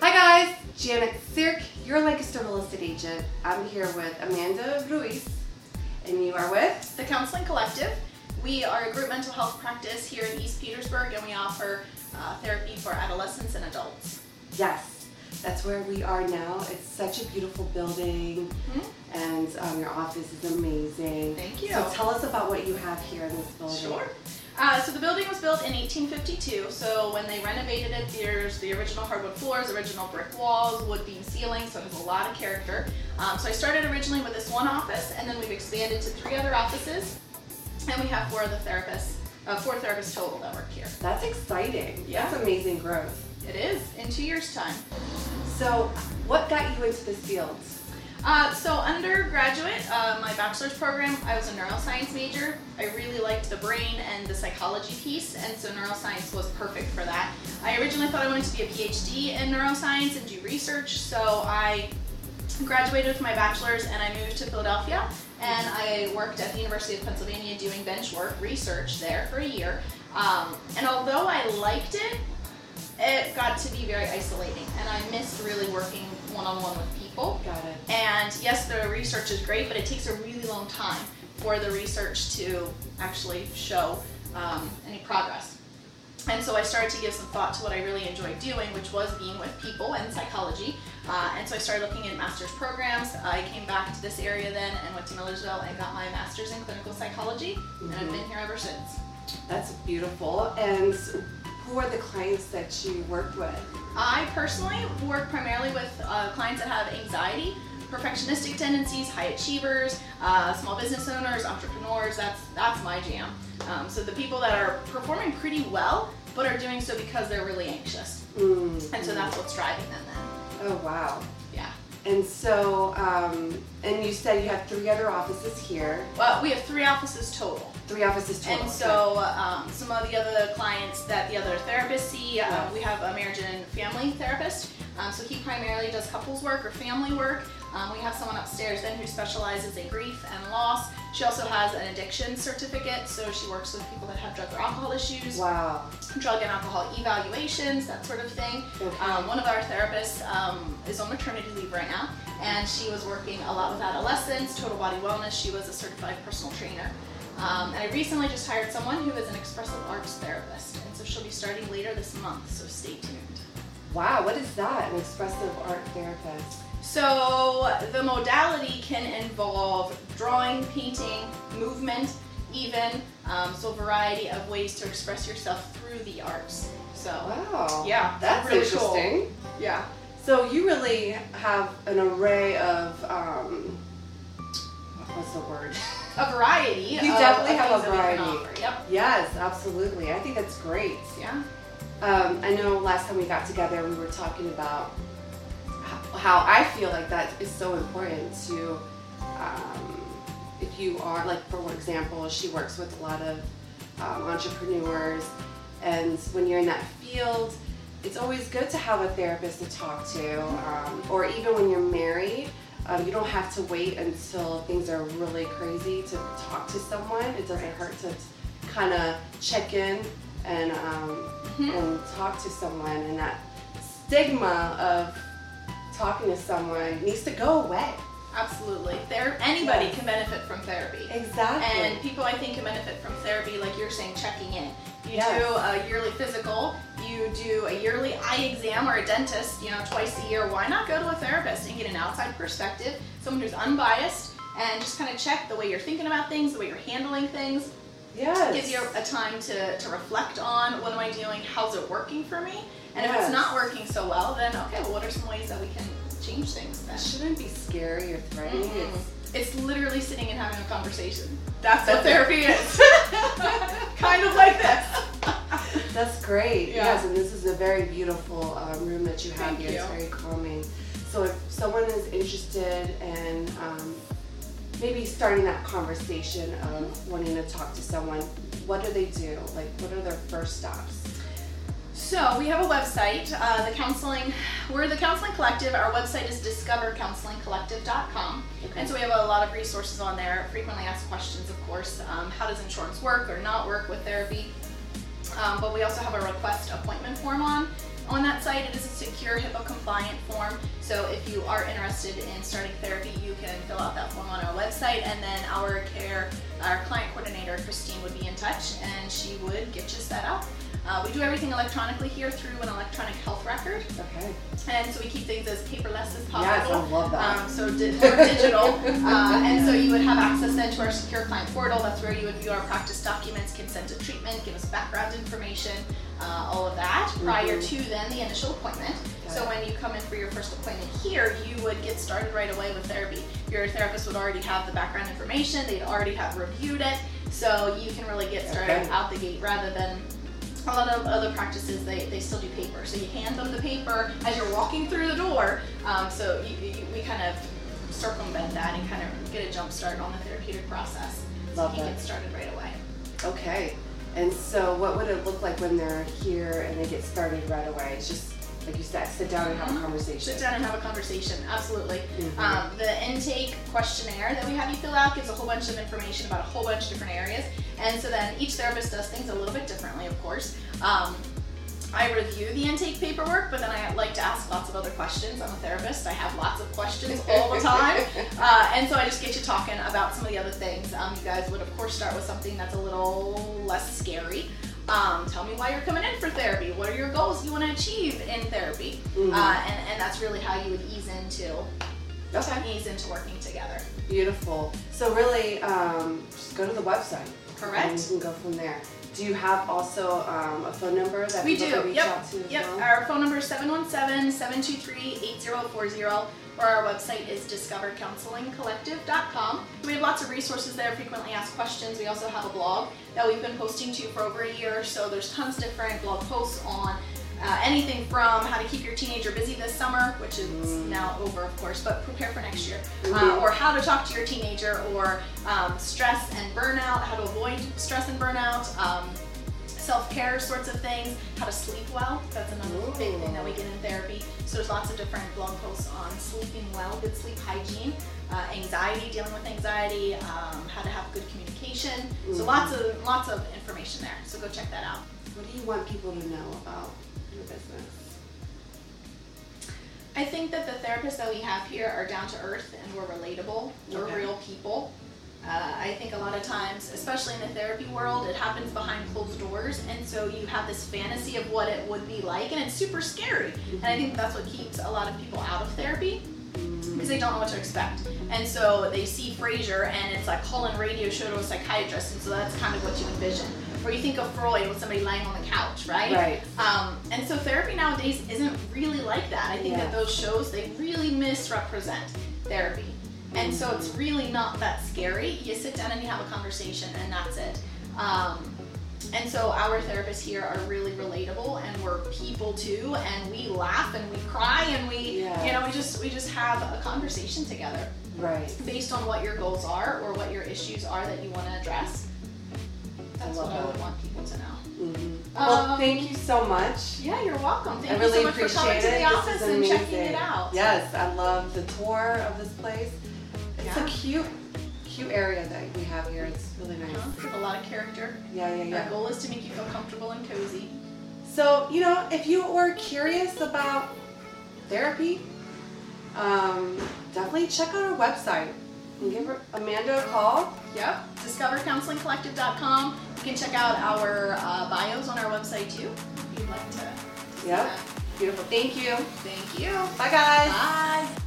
Hi guys, Janet Sirk, your Lancaster real estate agent. I'm here with Amanda Ruiz, and you are with? The Counseling Collective. We are a group mental health practice here in East Petersburg and we offer uh, therapy for adolescents and adults. Yes, that's where we are now. It's such a beautiful building, Mhm. And um, your office is amazing. Thank you. So tell us about what you have here in this building. Sure. Uh, so the building was built in 1852. So when they renovated it, there's the original hardwood floors, original brick walls, wood beam ceilings. So it has a lot of character. Um, so I started originally with this one office, and then we've expanded to three other offices, and we have four other therapists, uh, four therapists total that work here. That's exciting. Yeah. That's amazing growth. It is in two years' time. So, what got you into this field? Uh, so undergraduate, uh, my bachelor's program, I was a neuroscience major. I really liked the brain and the psychology piece, and so neuroscience was perfect for that. I originally thought I wanted to be a PhD in neuroscience and do research, so I graduated with my bachelor's and I moved to Philadelphia, and I worked at the University of Pennsylvania doing bench work, research there for a year. Um, and although I liked it, it got to be very isolating, and I missed really working one-on-one with people. Got it. And yes, the research is great, but it takes a really long time for the research to actually show um, any progress. And so I started to give some thought to what I really enjoyed doing, which was being with people and psychology. Uh, and so I started looking at master's programs. I came back to this area then and went to Millersville and got my master's in clinical psychology, and I've Mhm. been here ever since. That's beautiful. And who are the clients that you work with? I personally work primarily with uh, clients that have anxiety, perfectionistic tendencies, high achievers, uh, small business owners, entrepreneurs. That's that's my jam. Um, so the people that are performing pretty well, but are doing so because they're really anxious, Mm. and so that's what's driving them. Then, Oh wow. yeah. And so, um, and you said you have three other offices here. Well, we have three offices total. Three offices total. And so um, some of the other clients that the other therapists see, Yeah. we have a marriage and family therapist. Um, so he primarily does couples work or family work. Um, we have someone upstairs then who specializes in grief and loss. She also has an addiction certificate, so she works with people that have drug or alcohol issues, wow. drug and alcohol evaluations, that sort of thing. Okay. Um, one of our therapists um, is on maternity leave right now, and she was working a lot with adolescents, total body wellness. She was a certified personal trainer. Um, and I recently just hired someone who is an expressive arts therapist, and so she'll be starting later this month, so stay tuned. Wow. What is that? An expressive art therapist. So the modality can involve drawing, painting, movement, even, um, so a variety of ways to express yourself through the arts. So, Wow. yeah, That's really cool. interesting. Yeah. So you really have an array of um, what's the word? a variety. You definitely have a things that we can variety. Yep. Yes, absolutely. I think that's great. Yeah. Um, I know last time we got together, we were talking about how, how I feel like that is so important to, um, if you are, like, for example, she works with a lot of um, entrepreneurs, and when you're in that field, it's always good to have a therapist to talk to, um, or even when you're married. Um, you don't have to wait until things are really crazy to talk to someone. It doesn't hurt to kind of check in and um, Mhm. and talk to someone, and that stigma of talking to someone needs to go away. Absolutely. There, anybody Yes. can benefit from therapy. Exactly. And people I think can benefit from therapy, like you're saying, checking in. You Yes. do a yearly physical, you do a yearly eye exam or a dentist, you know, twice a year. Why not go to a therapist and get an outside perspective, someone who's unbiased, and just kind of check the way you're thinking about things, the way you're handling things. yes. It gives you a time to, to reflect on what am I doing, how's it working for me? And if it's not working so well, then okay, well, what are some ways that we can change things then? It shouldn't be scary or threatening. Mm-mm. It's It's literally sitting and having a conversation. That's what therapy is. kind of like this. That's great. Yeah. Yes, and this is a very beautiful um, room that you have Thank here. It's very calming. So if someone is interested in um, maybe starting that conversation of wanting to talk to someone, what do they do? Like, what are their first stops? So we have a website, uh, the counseling, we're the counseling collective. Our website is discovercounselingcollective.com. Okay. And so we have a lot of resources on there, frequently asked questions, of course. Um, how does insurance work or not work with therapy? Um, but we also have a request appointment form on. On that site, it is a secure HIPAA compliant form. So if you are interested in starting therapy, you can fill out that form on our website, and then our care, our client coordinator, Christine, would be in touch, and she would get you set up. Uh, we do everything electronically here through an electronic health record, Okay. and so we keep things as paperless as possible. Yes, I love that. Um, so di- more digital, uh, and so you would have access then to our secure client portal. That's where you would view our practice documents, consent to treatment, give us background information, uh, all of that prior Mhm. to then the initial appointment. So when you come in for your first appointment here, you would get started right away with therapy. Your therapist would already have the background information. They'd already have reviewed it, so you can really get started Okay. out the gate rather than a lot of other practices they, they still do paper so you hand them the paper as you're walking through the door um, so you, you, we kind of circumvent that and kind of get a jump start on the therapeutic process so Love you can get started right away Okay. And so, what would it look like when they're here and they get started right away? It's just like you said, sit down and have a Mhm. conversation. sit down and have a conversation absolutely Mhm. um, the intake questionnaire that we have you fill out gives a whole bunch of information about a whole bunch of different areas and so then each therapist does things a little bit differently of course um, I review the intake paperwork, but then I like to ask lots of other questions. I'm a therapist. I have lots of questions all the time. Uh, and so I just get you talking about some of the other things. Um, you guys would, of course, start with something that's a little less scary. Um, tell me why you're coming in for therapy. What are your goals you want to achieve in therapy? Mhm. Uh, and, and that's really how you would ease into okay. ease into working together. Beautiful. So really, um, go to the website. Correct. And you can go from there. Do you have also um, a phone number that We do. can reach Yep. out to Yep. well? Our phone number is 717-723-8040 or our website is discovercounselingcollective.com. We have lots of resources there, frequently asked questions. We also have a blog that we've been posting to for over a year, so there's tons of different blog posts on uh, anything from how to keep your teenager busy this summer, which is Mm. now over, of course, but prepare for next year, uh, Mhm. or how to talk to your teenager, or um, stress and burnout, how to avoid stress and burnout. Um, self-care sorts of things, how to sleep well. That's another big thing that we get in therapy. So there's lots of different blog posts on sleeping well, good sleep hygiene, uh, anxiety, dealing with anxiety, um, how to have good communication. So Mhm. lots of lots of information there. So go check that out. What do you want people to know about your business? I think that the therapists that we have here are down to earth and we're relatable. We're Okay. real people. Uh, I think a lot of times, especially in the therapy world, it happens behind closed doors, and so you have this fantasy of what it would be like, and it's super scary. And I think that's what keeps a lot of people out of therapy because they don't know what to expect. And so they see Frasier, and it's like calling radio show to a psychiatrist, and so that's kind of what you envision. Or you think of Freud with somebody lying on the couch, right? Right. Um, and so therapy nowadays isn't really like that. I think Yeah. that those shows they really misrepresent therapy. And so it's really not that scary. You sit down and you have a conversation and that's it. Um, and so our therapists here are really relatable and we're people too and we laugh and we cry and we Yeah. you know we just we just have a conversation together Right. based on what your goals are or what your issues are that you want to address. That's love what I would want people to know. hmm well, Um, thank you so much. Yeah, you're welcome. Thank I really you so much appreciate for coming it. to the This office and amazing. checking it out. Yes, I love the tour of this place. It's a cute, cute area that we have here. It's really nice. Uh-huh. A lot of character. Yeah, yeah, Our yeah. goal is to make you feel comfortable and cozy. So, you know, if you were curious about therapy, um, definitely check out our website and give Amanda a call. Yep. DiscoverCounselingCollective.com. You can check out our uh, bios on our website too. If you'd like to. Yep. Beautiful. Thank you. Thank you. Bye, guys. Bye.